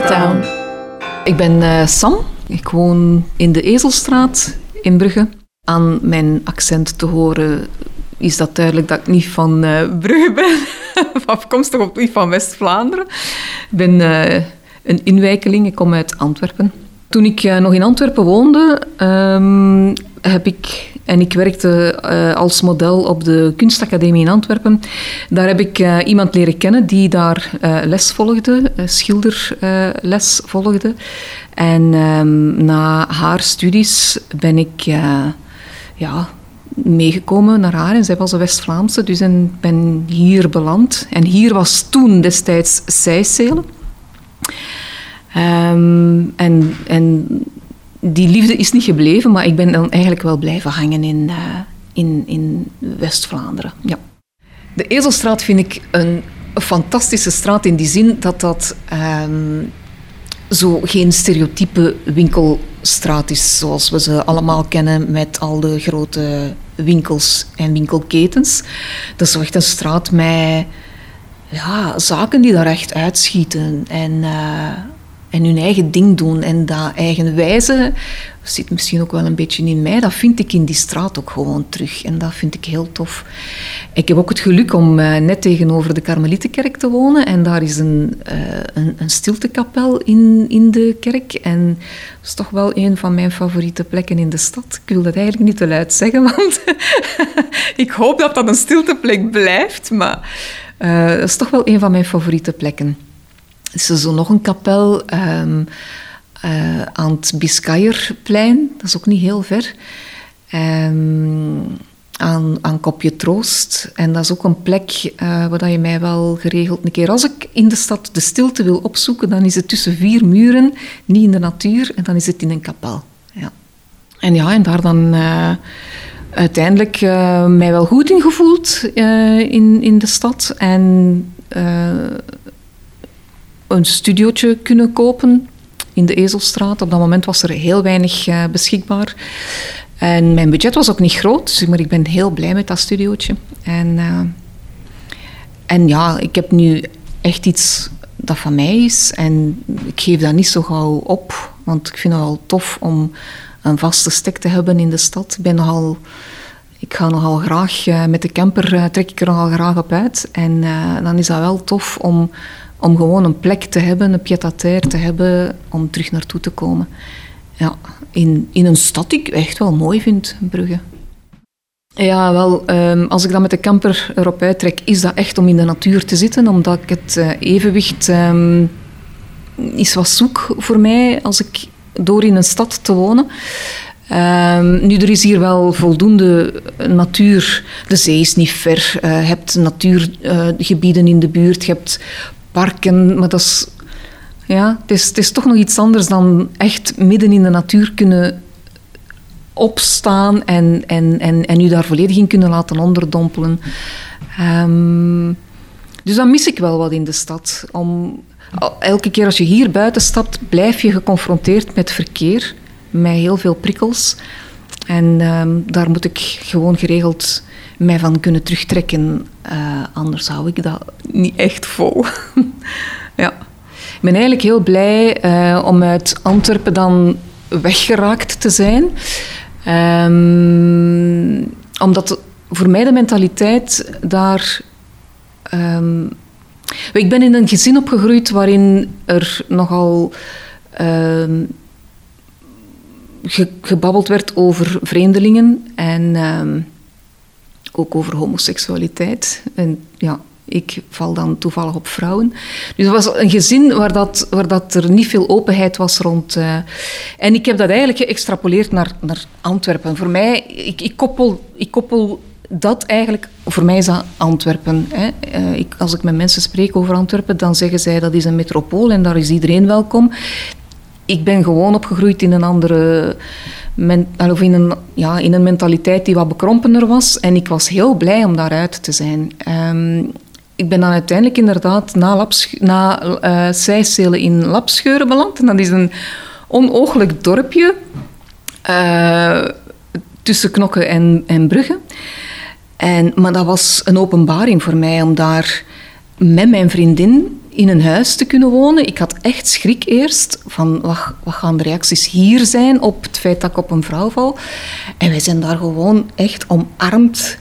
town. Ik ben uh, Sam. Ik woon in de Ezelstraat in Brugge. Aan mijn accent te horen is dat duidelijk dat ik niet van uh, Brugge ben. Afkomstig ook niet van West-Vlaanderen. Ik ben uh, een inwijkeling. Ik kom uit Antwerpen. Toen ik nog in Antwerpen woonde, um, heb ik en ik werkte uh, als model op de Kunstacademie in Antwerpen. Daar heb ik uh, iemand leren kennen die daar uh, les volgde, schilderles volgde. En um, na haar studies ben ik ja, meegekomen naar haar. En zij was een West-Vlaamse, dus ik ben hier beland. En hier was toen destijds Seysselen. Um, en, en die liefde is niet gebleven, maar ik ben dan eigenlijk wel blijven hangen in, uh, in, in West-Vlaanderen. Ja. De Ezelstraat vind ik een fantastische straat in die zin dat dat um, zo geen stereotype winkelstraat is zoals we ze allemaal kennen met al de grote winkels en winkelketens. Dat is echt een straat met ja, zaken die daar echt uitschieten en... Uh, en hun eigen ding doen. En dat eigenwijze zit misschien ook wel een beetje in mij. Dat vind ik in die straat ook gewoon terug. En dat vind ik heel tof. Ik heb ook het geluk om uh, net tegenover de Karmelietenkerk te wonen. En daar is een, uh, een, een, stiltekapel in, in de kerk. En dat is toch wel een van mijn favoriete plekken in de stad. Ik wil dat eigenlijk niet te luid zeggen, want ik hoop dat dat een stilteplek blijft. Maar uh, dat is toch wel een van mijn favoriete plekken is er zo nog een kapel um, uh, aan het Biscayerplein. Dat is ook niet heel ver. Um, aan, aan Kopje Troost. En dat is ook een plek uh, waar je mij wel geregeld een keer... Als ik in de stad de stilte wil opzoeken, dan is het tussen vier muren, niet in de natuur, en dan is het in een kapel. Ja. En ja, en daar dan... Uh, uiteindelijk mij wel goed in gevoeld in, in de stad. En een studiootje kunnen kopen in de Ezelstraat. Op dat moment was er heel weinig uh, beschikbaar. En mijn budget was ook niet groot, dus maar ik ben heel blij met dat studiootje. En, uh, en ja, ik heb nu echt iets dat van mij is. En ik geef dat niet zo gauw op, want ik vind het wel tof om een vaste stek te hebben in de stad. Ik ben nogal... Ik ga nogal graag uh, met de camper, trek ik er nogal graag op uit. En dan is dat wel tof om om gewoon een plek te hebben, een pied-à-terre te hebben, om terug naartoe te komen. Ja, in, in een stad die ik echt wel mooi vind, Brugge. Ja, wel, um, als ik dan met de camper erop uittrek, is dat echt om in de natuur te zitten, omdat ik het uh, evenwicht um, is wat zoek voor mij als ik door in een stad te wonen. Um, nu, er is hier wel voldoende natuur. De zee is niet ver. Uh, je hebt natuurgebieden in de buurt. Je hebt parken. Maar dat is, ja, het, is, toch nog iets anders dan echt midden in de natuur kunnen opstaan en, en, en, en u daar volledig in kunnen laten onderdompelen. Um, dus dan mis ik wel wat in de stad. Om, elke keer als je hier buiten stapt, blijf je geconfronteerd met verkeer, met heel veel prikkels. En um, daar moet ik gewoon geregeld mij van kunnen terugtrekken. Uh, anders hou ik dat niet echt vol. ja. Ik ben eigenlijk heel blij uh, om uit Antwerpen dan weggeraakt te zijn. Um, omdat voor mij de mentaliteit daar. Um, ik ben in een gezin opgegroeid waarin er nogal ge gebabbeld werd over vreemdelingen en ook over homoseksualiteit. En ja, ik val dan toevallig op vrouwen. Dus dat was een gezin waar, dat, waar dat er niet veel openheid was rond. Uh, en ik heb dat eigenlijk geëxtrapoleerd naar, naar Antwerpen. Voor mij, ik, ik, koppel, ik koppel dat eigenlijk, voor mij is dat Antwerpen. Hè. Uh, ik, als ik met mensen spreek over Antwerpen, dan zeggen zij dat is een metropool en daar is iedereen welkom. Ik ben gewoon opgegroeid in een andere men, of in, een, ja, in een mentaliteit die wat bekrompener was. En ik was heel blij om daaruit te zijn. Um, ik ben dan uiteindelijk inderdaad na, Laps, na uh, in Lapscheuren beland. En dat is een onooglijk dorpje uh, tussen Knokken en, en Brugge. En, maar dat was een openbaring voor mij om daar met mijn vriendin in een huis te kunnen wonen. Ik had echt schrik eerst van wat, wat gaan de reacties hier zijn op het feit dat ik op een vrouw val. En wij zijn daar gewoon echt omarmd.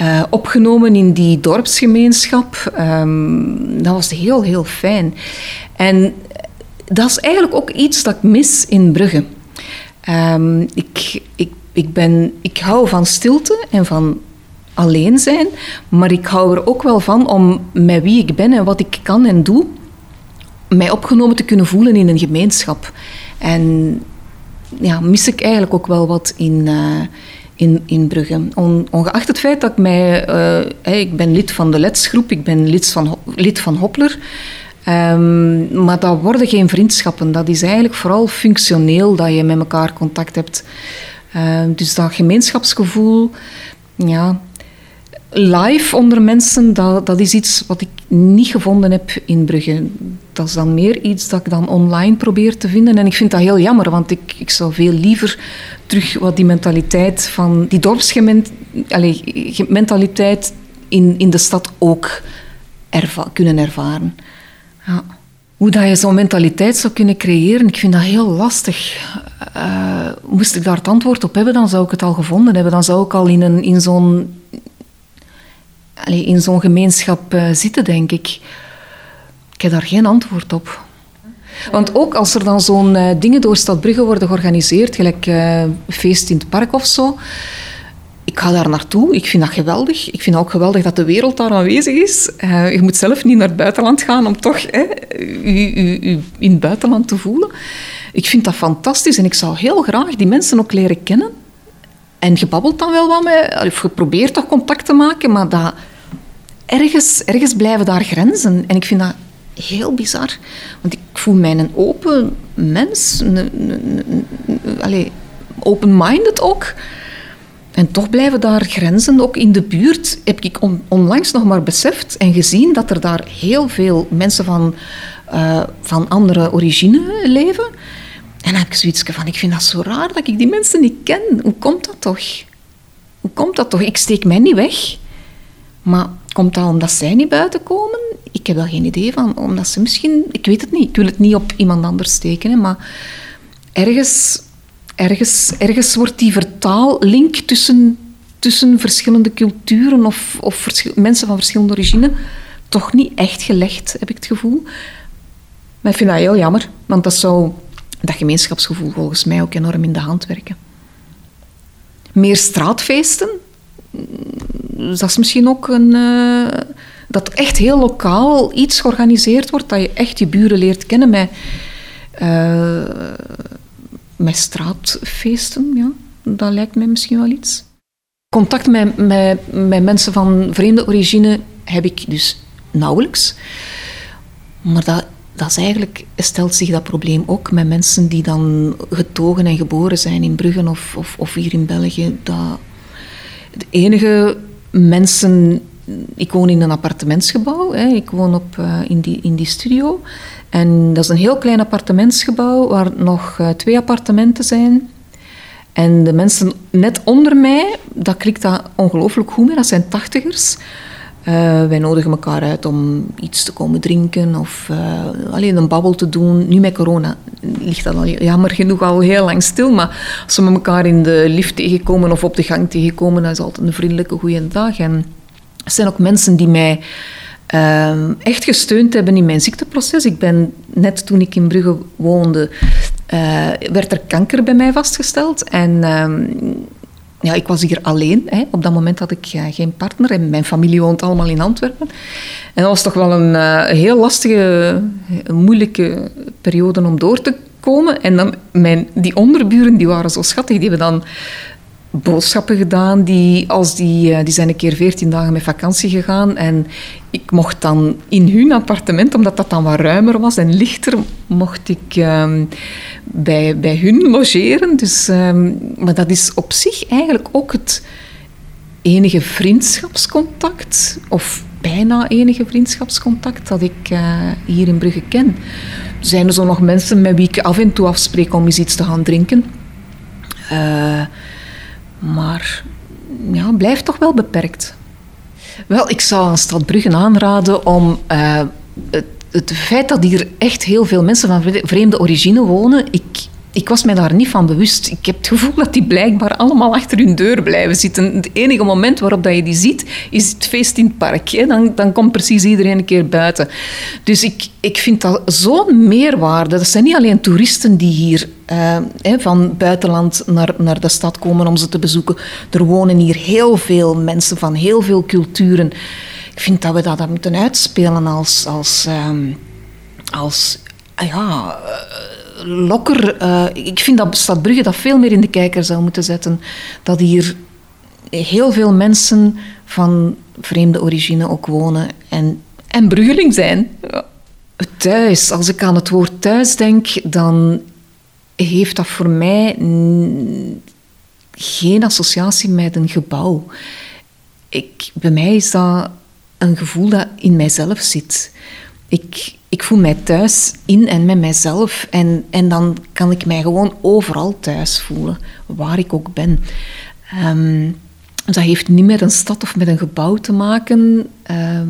Uh, opgenomen in die dorpsgemeenschap. Um, dat was heel, heel fijn. En dat is eigenlijk ook iets dat ik mis in Brugge. Um, ik, ik, ik, ben, ik hou van stilte en van alleen zijn, maar ik hou er ook wel van om met wie ik ben en wat ik kan en doe, mij opgenomen te kunnen voelen in een gemeenschap. En ja, mis ik eigenlijk ook wel wat in, uh, in, in Brugge. ongeacht het feit dat ik mij... Uh, ik ben lid van de Letsgroep, ik ben lid van, lid van Hopler. Um, maar dat worden geen vriendschappen. Dat is eigenlijk vooral functioneel dat je met elkaar contact hebt. Uh, dus dat gemeenschapsgevoel, ja, live onder mensen, dat, dat is iets wat ik niet gevonden heb in Brugge. Dat is dan meer iets dat ik dan online probeer te vinden. En ik vind dat heel jammer, want ik, ik zou veel liever terug wat die mentaliteit van die dorpsmentaliteit in, in de stad ook kunnen ervaren. Ja. Hoe dat je zo'n mentaliteit zou kunnen creëren, ik vind dat heel lastig. Uh, moest ik daar het antwoord op hebben, dan zou ik het al gevonden hebben. Dan zou ik al in, een, in zo'n in zo'n gemeenschap uh, zitten, denk ik. Ik heb daar geen antwoord op. Want ook als er dan zo'n uh, dingen door Stadbrugge worden georganiseerd, gelijk uh, feest in het park of zo, ik ga daar naartoe. Ik vind dat geweldig. Ik vind ook geweldig dat de wereld daar aanwezig is. je moet zelf niet naar het buitenland gaan om toch hè, je, in het buitenland te voelen. Ik vind dat fantastisch en ik zou heel graag die mensen ook leren kennen. En je babbelt dan wel wat met, of je probeert toch contact te maken, maar dat, ergens, ergens blijven daar grenzen. En ik vind dat heel bizar. Want ik voel mij een open mens, open-minded ook. En toch blijven daar grenzen, ook in de buurt, heb ik onlangs nog maar beseft en gezien dat er daar heel veel mensen van, uh, van andere origine leven. En dan heb ik zoiets van, ik vind dat zo raar dat ik die mensen niet ken. Hoe komt dat toch? Hoe komt dat toch? Ik steek mij niet weg. Maar komt dat omdat zij niet buiten komen? Ik heb daar geen idee van. Omdat ze misschien... Ik weet het niet. Ik wil het niet op iemand anders steken. Hè, maar ergens, ergens, ergens wordt die vertaallink tussen, tussen verschillende culturen of, of mensen van verschillende origine toch niet echt gelegd, heb ik het gevoel. Maar ik vind dat heel jammer. Want dat zou dat gemeenschapsgevoel volgens mij ook enorm in de hand werken. Meer straatfeesten, dat is misschien ook een. Uh, dat echt heel lokaal iets georganiseerd wordt, dat je echt je buren leert kennen met, uh, straatfeesten. Ja. Dat lijkt mij misschien wel iets. Contact met, met, met mensen van vreemde origine heb ik dus nauwelijks. Maar dat dat is eigenlijk, stelt zich dat probleem ook met mensen die dan getogen en geboren zijn in Brugge of, of, of hier in België. Dat de enige mensen. Ik woon in een appartementsgebouw. Hè. Ik woon op, uh, in, die, in die studio. En dat is een heel klein appartementsgebouw waar nog uh, twee appartementen zijn. En de mensen net onder mij, dat klikt dat ongelooflijk goed mee. Dat zijn tachtigers. Uh, wij nodigen elkaar uit om iets te komen drinken of uh, alleen een babbel te doen. Nu met corona ligt dat jammer genoeg al heel lang stil, maar als we elkaar in de lift tegenkomen of op de gang tegenkomen, dan is altijd een vriendelijke goede dag. En er zijn ook mensen die mij uh, echt gesteund hebben in mijn ziekteproces. Ik ben net toen ik in Brugge woonde, werd er kanker bij mij vastgesteld en ehm, ja, ik was hier alleen. Hè. Op dat moment had ik geen partner en mijn familie woont allemaal in Antwerpen. En dat was toch wel een uh, heel lastige, moeilijke periode om door te komen. En dan mijn, die onderburen die waren zo schattig. Die hebben dan boodschappen gedaan. Die, als die, eh, die zijn een keer veertien dagen met vakantie gegaan. En ik mocht dan in hun appartement, omdat dat dan wat ruimer was en lichter, mocht ik um, bij, bij hun logeren. Dus, um, maar dat is op zich eigenlijk ook het enige vriendschapscontact, of bijna enige vriendschapscontact, dat ik uh, hier in Brugge ken. Zijn er zo nog mensen met wie ik af en toe afspreek om eens iets te gaan drinken? Uh, maar ja, blijft toch wel beperkt. Wel, ik zou aan Stad Brugge aanraden om uh, het het feit dat hier echt heel veel mensen van vreemde origine wonen, ik, ik was mij daar niet van bewust. Ik heb het gevoel dat die blijkbaar allemaal achter hun deur blijven zitten. Het enige moment waarop dat je die ziet, is het feest in het park. Dan, dan komt precies iedereen een keer buiten. Dus ik, ik vind dat zo'n meerwaarde. Dat zijn niet alleen toeristen die hier uh, van buitenland naar, naar de stad komen om ze te bezoeken. Er wonen hier heel veel mensen van heel veel culturen. Ik vind dat we dat, moeten uitspelen als... als, um, als ja, lokker. Uh, ik vind dat Stad Brugge dat veel meer in de kijker zou moeten zetten. Dat hier heel veel mensen van vreemde origine ook wonen en, en Bruggeling zijn. Thuis, als ik aan het woord thuis denk, dan heeft dat voor mij geen associatie met een gebouw. Ik, bij mij is dat een gevoel dat in mijzelf zit. Ik, ik voel mij thuis in en met mijzelf. En, en dan kan ik mij gewoon overal thuis voelen, waar ik ook ben. Um, dat heeft niet met een stad of met een gebouw te maken. Ehm,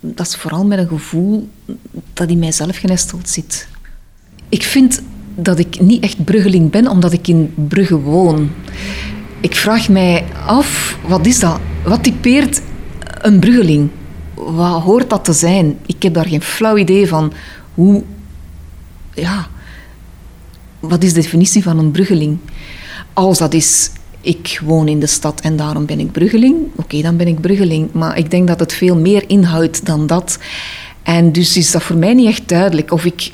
dat is vooral met een gevoel dat in mijzelf genesteld zit. Ik vind dat ik niet echt Bruggeling ben, omdat ik in Brugge woon. Ik vraag mij af, wat is dat? Wat typeert een Bruggeling? Wat hoort dat te zijn? Ik heb daar geen flauw idee van. Hoe, ja, wat is de definitie van een bruggeling? Als dat is, ik woon in de stad en daarom ben ik bruggeling, oké, dan ben ik bruggeling. Maar ik denk dat het veel meer inhoudt dan dat. En dus is dat voor mij niet echt duidelijk of ik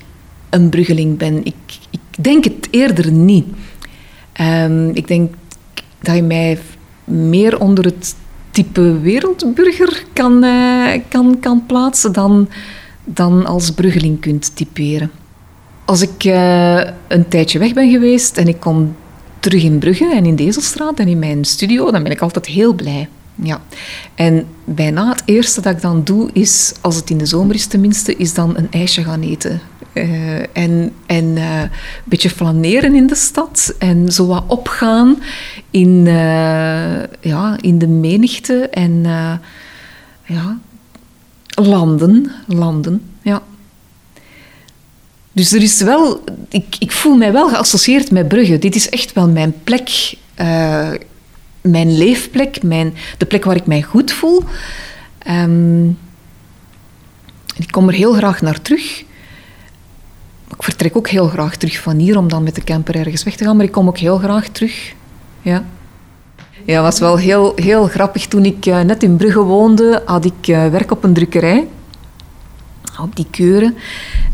een bruggeling ben. Ik, ik denk het eerder niet. Um, ik denk dat je mij meer onder het type wereldburger kan, uh, kan, kan plaatsen dan, dan als bruggeling kunt typeren. Als ik uh, een tijdje weg ben geweest en ik kom terug in Brugge en in Dezelstraat en in mijn studio, dan ben ik altijd heel blij. Ja. En bijna het eerste dat ik dan doe, is, als het in de zomer is tenminste, is dan een ijsje gaan eten. Uh, en en uh, een beetje flaneren in de stad en zo wat opgaan in, uh, ja, in de menigte en ja, landen, landen, ja. Dus er is wel, ik, ik voel mij wel geassocieerd met Brugge. Dit is echt wel mijn plek, mijn leefplek, mijn, de plek waar ik mij goed voel. Um, ik kom er heel graag naar terug ik vertrek ook heel graag terug van hier om dan met de camper ergens weg te gaan, maar ik kom ook heel graag terug. Ja. Ja, het was wel heel, heel grappig. Toen ik uh, net in Brugge woonde, had ik uh, werk op een drukkerij. Op die keuren.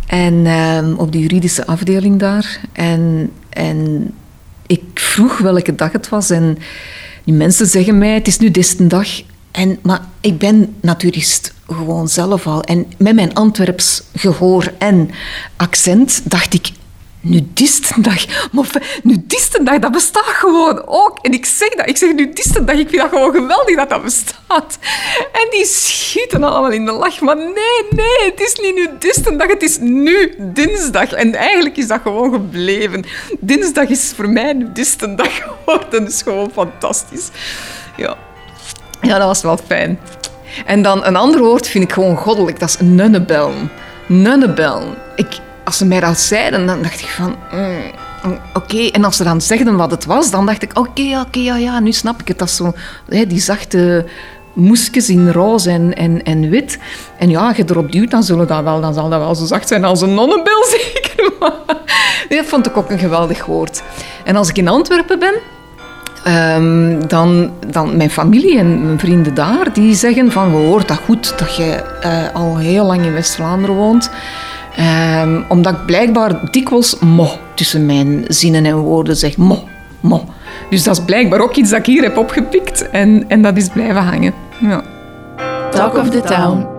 En uh, op de juridische afdeling daar. En, en ik vroeg welke dag het was. En die mensen zeggen mij, het is nu deze dag. En, maar ik ben naturist gewoon zelf al. En met mijn Antwerps gehoor en accent dacht ik, nudistendag. Maar nudistendag, dat bestaat gewoon ook. En ik zeg dat, ik zeg nudistendag, ik vind dat gewoon geweldig dat dat bestaat. En die schieten allemaal in de lach. Maar nee, nee, het is niet nudistendag, het is nu dinsdag. En eigenlijk is dat gewoon gebleven. Dinsdag is voor mij nudistendag geworden. Dat is gewoon fantastisch. Ja. Ja, dat was wel fijn. En dan een ander woord vind ik gewoon goddelijk. Dat is nunnebel. Nunnebel. Ik, als ze mij dat zeiden, dan dacht ik van... Mm, oké, en als ze dan zegden wat het was, dan dacht ik... Oké, oké, ja, ja, nu snap ik het. Dat is zo... Die zachte moesjes in roze en, en, en wit. En ja, als je erop duwt, dan, zullen dat wel, dan zal dat wel zo zacht zijn als een nonnenbel, zeker. Maar, dat vond ik ook een geweldig woord. En als ik in Antwerpen ben Um, dan, dan mijn familie en mijn vrienden daar, die zeggen van, we dat goed dat je uh, al heel lang in West-Vlaanderen woont. Um, omdat ik blijkbaar dikwijls mo tussen mijn zinnen en woorden zeg. Mo, mo. Dus dat is blijkbaar ook iets dat ik hier heb opgepikt en, en dat is blijven hangen. Ja. Talk of the Town.